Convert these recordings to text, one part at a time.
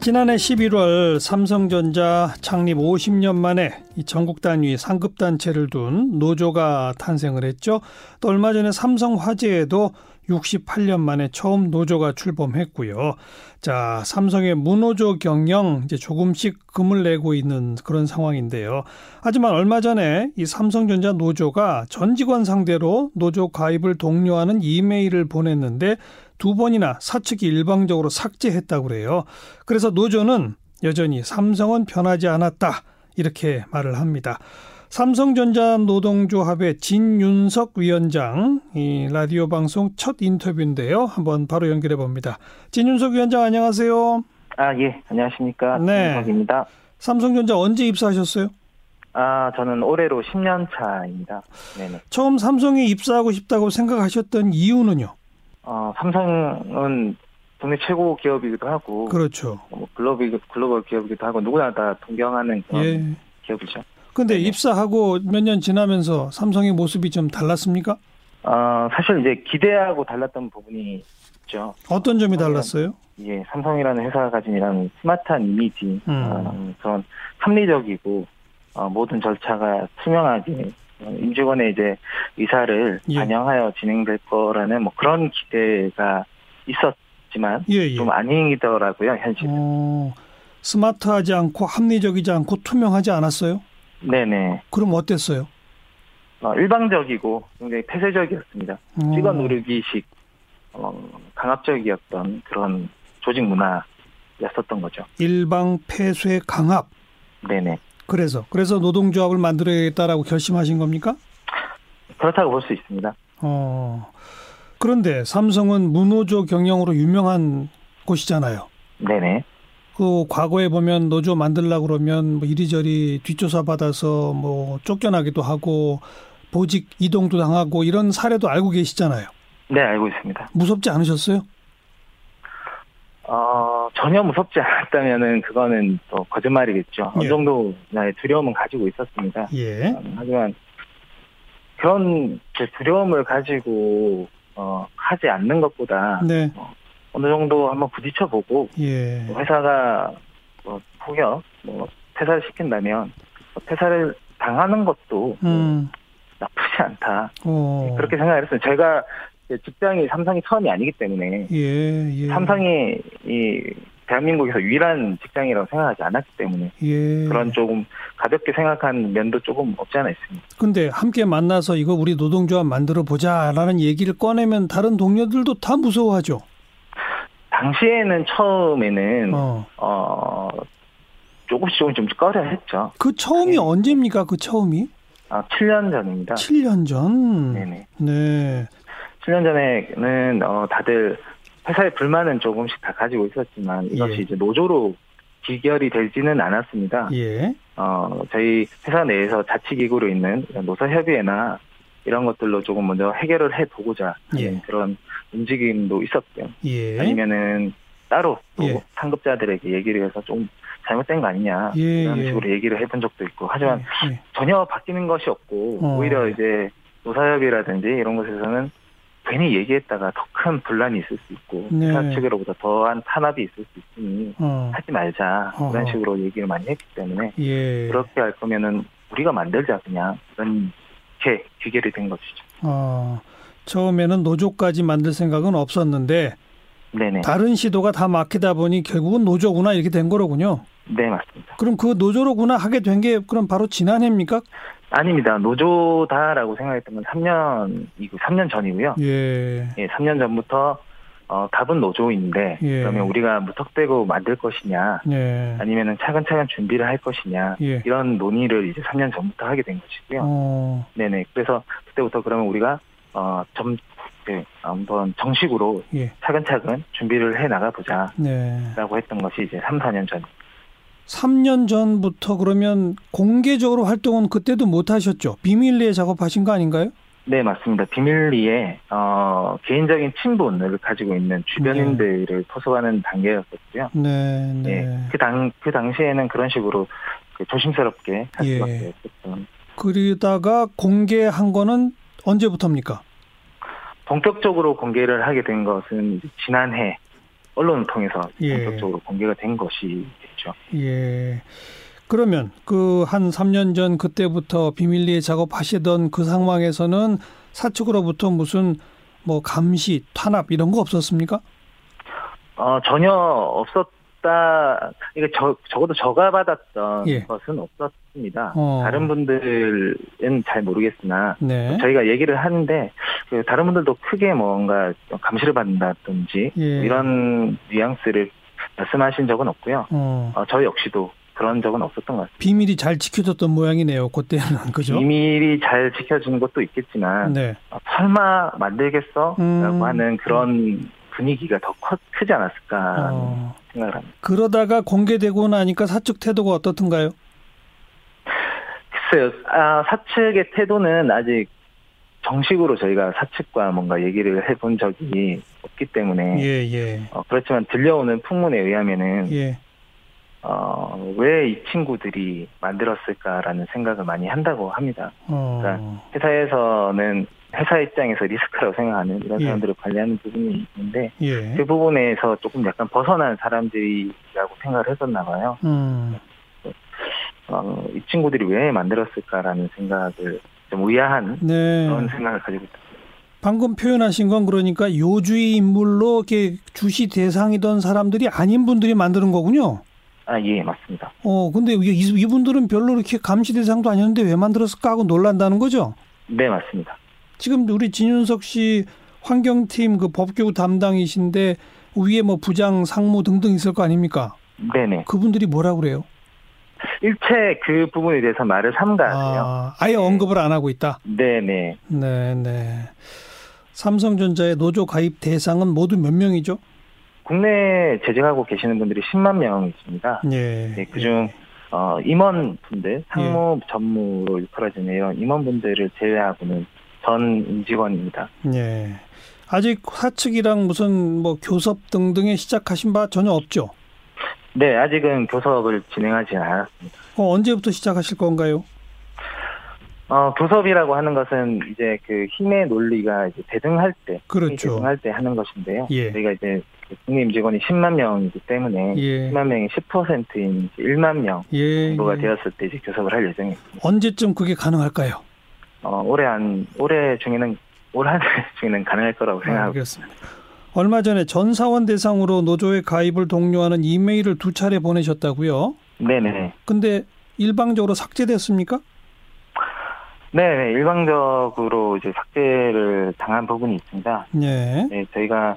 지난해 11월 삼성전자 창립 50년 만에 이 전국 단위 상급 단체를 둔 노조가 탄생을 했죠. 또 얼마 전에 삼성 화재에도 68년 만에 처음 노조가 출범했고요. 자, 삼성의 무노조 경영 이제 조금씩 금을 내고 있는 그런 상황인데요. 하지만 얼마 전에 이 삼성전자 노조가 전 직원 상대로 노조 가입을 독려하는 이메일을 보냈는데 두 번이나 사측이 일방적으로 삭제했다고 그래요. 그래서 노조는 여전히 삼성은 변하지 않았다. 이렇게 말을 합니다. 삼성전자 노동조합의 진윤석 위원장 이 라디오 방송 첫 인터뷰인데요. 한번 바로 연결해 봅니다. 진윤석 위원장 안녕하세요. 아, 예. 안녕하십니까. 네. 윤석입니다. 삼성전자 언제 입사하셨어요? 아, 저는 올해로 10년 차입니다. 네네. 처음 삼성에 입사하고 싶다고 생각하셨던 이유는요? 어, 삼성은 국내 최고 기업이기도 하고, 그렇죠. 뭐 글로벌, 글로벌 기업이기도 하고, 누구나 다 동경하는 그런 예. 기업이죠. 근데 네네. 입사하고 몇 년 지나면서 삼성의 모습이 좀 달랐습니까? 어, 사실 이제 기대하고 달랐던 부분이 있죠. 어떤 점이 달랐어요? 예, 삼성이라는 회사가 가진 이런 스마트한 이미지, 음. 어, 그런 합리적이고, 어, 모든 절차가 투명하게, 어, 임직원의 이제 의사를 예. 반영하여 진행될 거라는 뭐 그런 기대가 있었지만, 예, 예. 좀 아니더라고요, 현실. 어, 스마트하지 않고 합리적이지 않고 투명하지 않았어요? 네네. 그럼 어땠어요? 어, 일방적이고 굉장히 폐쇄적이었습니다. 어, 찍어 누르기식, 어, 강압적이었던 그런 조직 문화였었던 거죠. 일방 폐쇄 강압. 네네. 그래서 그래서 노동조합을 만들어야겠다라고 결심하신 겁니까? 그렇다고 볼 수 있습니다. 어. 그런데 삼성은 무노조 경영으로 유명한 곳이잖아요. 네네. 그 과거에 보면 노조 만들려고 그러면 뭐 이리저리 뒷조사 받아서 뭐 쫓겨나기도 하고 보직 이동도 당하고 이런 사례도 알고 계시잖아요. 네, 알고 있습니다. 무섭지 않으셨어요? 어, 전혀 무섭지 않았다면은 그거는 또 거짓말이겠죠. 예. 어느 정도 나의 두려움은 가지고 있었습니다. 예. 음, 하지만 그런 두려움을 가지고 어, 하지 않는 것보다 네. 어 느 정도 한번 부딪혀보고 예. 뭐 회사가 뭐 폭격, 뭐 퇴사를 시킨다면 뭐 퇴사를 당하는 것도 뭐 음. 나쁘지 않다. 어. 그렇게 생각을 했어요. 제가 직장이 삼성이 처음이 아니기 때문에 예. 예. 삼성이 이 대한민국에서 유일한 직장이라고 생각하지 않았기 때문에 예. 그런 조금 가볍게 생각한 면도 조금 없지 않아 있습니다. 근데 함께 만나서 이거 우리 노동조합 만들어 보자라는 얘기를 꺼내면 다른 동료들도 다 무서워하죠. 당시에는 처음에는 어. 어 조금씩 조금 좀 꺼려 했죠. 그 처음이 네. 언제입니까? 그 처음이? 아 7년 전입니다. 7년 전. 네네. 네. 7년 전에는 어 다들 회사의 불만은 조금씩 다 가지고 있었지만 이것이 예. 이제 노조로 기결이 되지는 않았습니다. 예. 어, 저희 회사 내에서 자치기구로 있는 노사협의회나 이런 것들로 조금 먼저 해결을 해보고자 하는 예. 그런 움직임도 있었고요. 예. 아니면은 따로 또 예. 상급자들에게 얘기를 해서 좀 잘못된 거 아니냐 예, 이런 예. 식으로 얘기를 해본 적도 있고 하지만 예. 전혀 바뀌는 것이 없고 어. 오히려 이제 노사협이라든지 이런 곳에서는 괜히 얘기했다가 더 큰 분란이 있을 수 있고 네. 회사 측으로부터 더한 탄압이 있을 수 있으니 어. 하지 말자 어허. 이런 식으로 얘기를 많이 했기 때문에 예. 그렇게 할 거면은 우리가 만들자 그냥 이렇게 귀결이 된 것이죠. 어. 처음에는 노조까지 만들 생각은 없었는데 네네. 다른 시도가 다 막히다 보니 결국은 노조구나 이렇게 된 거로군요. 네 맞습니다. 그럼 그 노조로구나 하게 된 게 그럼 바로 지난해입니까? 아닙니다. 노조다라고 생각했던 건 3년이고 3년 전이고요. 예. 예, 3년 전부터 어, 답은 노조인데 예. 그러면 우리가 무턱대고 만들 것이냐 예. 아니면은 차근차근 준비를 할 것이냐 예. 이런 논의를 이제 3년 전부터 하게 된 것이고요. 어. 네네. 그래서 그때부터 그러면 우리가 어좀 그, 한번 정식으로 예. 차근차근 준비를 해 나가 보자라고 네. 했던 것이 이제 3, 4년 전. 3년 전부터 그러면 공개적으로 활동은 그때도 못 하셨죠? 비밀리에 작업하신 거 아닌가요? 네, 맞습니다. 비밀리에 어 개인적인 친분을 가지고 있는 주변인들을 토속하는 단계였었고요. 네, 네. 네. 그 당, 그 당시에는 그런 식으로 그 조심스럽게 할 예. 수밖에 없었던. 그러다가 공개한 거는 언제부터입니까? 본격적으로 공개를 하게 된 것은 지난해 언론을 통해서 예. 본격적으로 공개가 된 것이겠죠. 예. 그러면 그 한 3년 전 그때부터 비밀리에 작업하시던 그 상황에서는 사측으로부터 무슨 뭐 감시, 탄압 이런 거 없었습니까? 어, 전혀 없었 다. 이게 저, 적어도 저가 받았던 예. 것은 없었습니다. 어. 다른 분들은 잘 모르겠으나 네. 저희가 얘기를 하는데 그 다른 분들도 크게 뭔가 감시를 받는다든지 예. 이런 뉘앙스를 말씀하신 적은 없고요. 어. 어, 저 역시도 그런 적은 없었던 것 같습니다. 비밀이 잘 지켜졌던 모양이네요. 그때는 그죠? 비밀이 잘 지켜지는 것도 있겠지만 네. 어, 설마 만들겠어? 음. 라고 하는 그런 분위기가 더 커, 크지 않았을까 어. 생각을 합니다. 그러다가 공개되고 나니까 사측 태도가 어떻던가요? 글쎄요, 아, 사측의 태도는 아직 정식으로 저희가 사측과 뭔가 얘기를 해본 적이 없기 때문에 예, 예. 어, 그렇지만 들려오는 풍문에 의하면은 예. 어, 왜 이 친구들이 만들었을까라는 생각을 많이 한다고 합니다. 어. 회사에서는 회사 입장에서 리스크라고 생각하는 이런 예. 사람들을 관리하는 부분이 있는데 예. 그 부분에서 조금 약간 벗어난 사람들이라고 생각을 했었나 봐요. 음. 어, 이 친구들이 왜 만들었을까라는 생각을 좀 의아한 네. 그런 생각을 가지고 있습니다. 방금 표현하신 건 그러니까 요주의 인물로 이렇게 주시 대상이던 사람들이 아닌 분들이 만드는 거군요. 아, 예, 맞습니다. 어, 근데 이- 이분들은 별로 이렇게 감시 대상도 아니었는데 왜 만들었을까 하고 놀란다는 거죠. 네, 맞습니다. 지금 우리 진윤석 씨 환경팀 그 법규 담당이신데 위에 뭐 부장, 상무 등등 있을 거 아닙니까? 네네. 그분들이 뭐라 그래요? 일체 그 부분에 대해서 말을 삼가하세요. 아, 아예 언급을 안 하고 있다. 네네. 네, 네. 삼성전자의 노조 가입 대상은 모두 몇 명이죠? 국내에 재직하고 계시는 분들이 10만 명이십니다. 예. 네, 그중 어, 임원분들, 상무 전무로 일컬어지는 이런 임원분들을 제외하고는 전 임직원입니다. 예. 아직 사측이랑 무슨 뭐 교섭 등등에 시작하신 바 전혀 없죠? 네, 아직은 교섭을 진행하지 않았습니다. 어, 언제부터 시작하실 건가요? 어, 교섭이라고 하는 것은 이제 그 힘의 논리가 이제 대등할 때, 그렇죠. 대등할 때 하는 것인데요. 예. 저희가 이제 그 국내 임직원이 10만 명이기 때문에 예. 10만 명이 10%인 1만 명 예. 정도가 예. 되었을 때 이제 교섭을 할 예정입니다. 언제쯤 그게 가능할까요? 어, 올해 한 올해 중에는 올 한 해 중에는 가능할 거라고 생각하고 알겠습니다. 얼마 전에 전 사원 대상으로 노조에 가입을 독려하는 이메일을 두 차례 보내셨다고요? 네네. 근데 일방적으로 삭제됐습니까? 네, 일방적으로 이제 삭제를 당한 부분이 있습니다. 네. 네, 저희가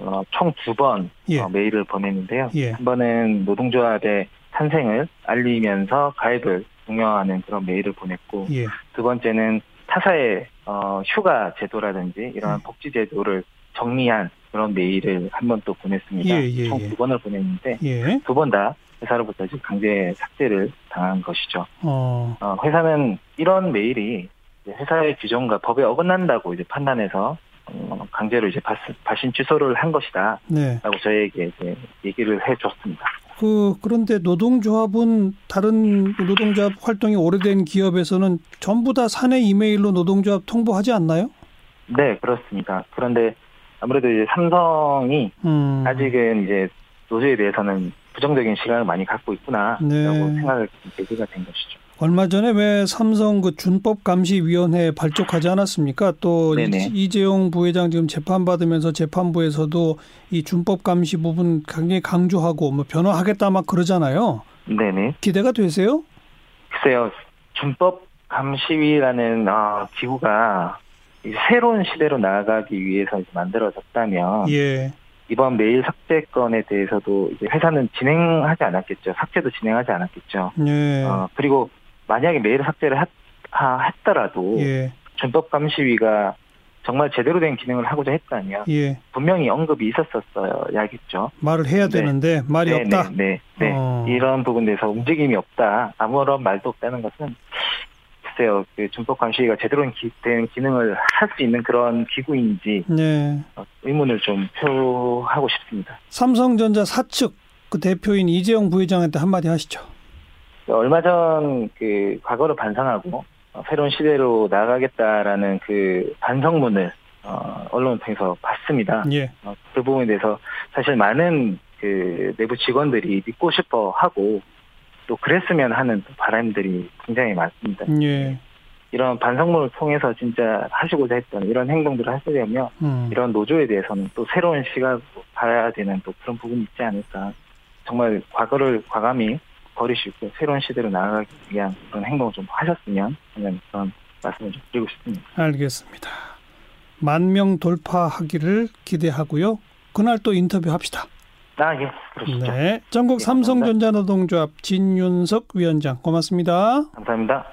어, 총 두번 예. 어, 메일을 보냈는데요. 예. 한 번은 노동조합의 탄생을 알리면서 가입을 독려하는 그런 메일을 보냈고 예. 두 번째는 타사의 어, 휴가 제도라든지 이러한 음. 복지 제도를 정리한 그런 메일을 한 번 또 보냈습니다. 예, 예, 총 예. 두 번을 보냈는데 예. 두번 다 회사로부터 지금 강제 삭제를 당한 것이죠. 어. 어, 회사는 이런 메일이 회사의 규정과 법에 어긋난다고 이제 판단해서 어, 강제로 이제 발, 발신 취소를 한 것이다. 네. 라고 저에게 이제 얘기를 해줬습니다. 그 그런데 노동조합은 다른 노동조합 활동이 오래된 기업에서는 전부 다 사내 이메일로 노동조합 통보하지 않나요? 네, 그렇습니다. 그런데 아무래도 이제 삼성이 음. 아직은 이제 노조에 대해서는 부정적인 시각을 많이 갖고 있구나라고 네. 생각을 계기가 된 것이죠. 얼마 전에 왜 삼성 그 준법 감시위원회 발족하지 않았습니까? 또 네네. 이- 이재용 부회장 지금 재판 받으면서 재판부에서도 이 준법 감시 부분 굉장히 강조하고 뭐 변화하겠다 막 그러잖아요. 네네. 기대가 되세요? 글쎄요, 준법 감시위라는 어, 기구가 새로운 시대로 나아가기 위해서 만들어졌다면 예. 이번 메일 삭제 건에 대해서도 이제 회사는 진행하지 않았겠죠. 삭제도 진행하지 않았겠죠. 예. 어, 그리고 만약에 메일 삭제를 했, 하, 했더라도 예. 준법감 시위가 정말 제대로 된 기능을 하고자 했다면 예. 분명히 언급이 있었었어야겠죠. 말을 해야 네. 되는데 말이 네, 없다. 네, 네, 네. 어. 이런 부분에 대해서 움직임이 없다. 아무런 말도 없다는 것은 글쎄요, 그 준법감 시위가 제대로 된 기능을 할 수 있는 그런 기구인지 네. 어, 의문을 좀 표하고 싶습니다. 삼성전자 사측 그 대표인 이재용 부회장한테 한마디 하시죠. 얼마 전 그 과거를 반성하고 어, 새로운 시대로 나아가겠다라는 그 반성문을 어, 언론을 통해서 봤습니다. 예. 어, 그 부분에 대해서 사실 많은 그 내부 직원들이 믿고 싶어 하고 또 그랬으면 하는 또 바람들이 굉장히 많습니다. 예. 이런 반성문을 통해서 진짜 하시고자 했던 이런 행동들을 하시려면 음. 이런 노조에 대해서는 또 새로운 시각 봐야 되는 또 그런 부분이 있지 않을까. 정말 과거를 과감히 버리시고 새로운 시대로 나아가기 위한 그런 행동을 좀 하셨으면 하는 그런 말씀을 좀 드리고 싶습니다. 알겠습니다. 만 명 돌파하기를 기대하고요. 그날 또 인터뷰합시다. 아, 예, 그러시죠. 네. 전국 예, 삼성전자 노동조합 진윤석 위원장 고맙습니다. 감사합니다.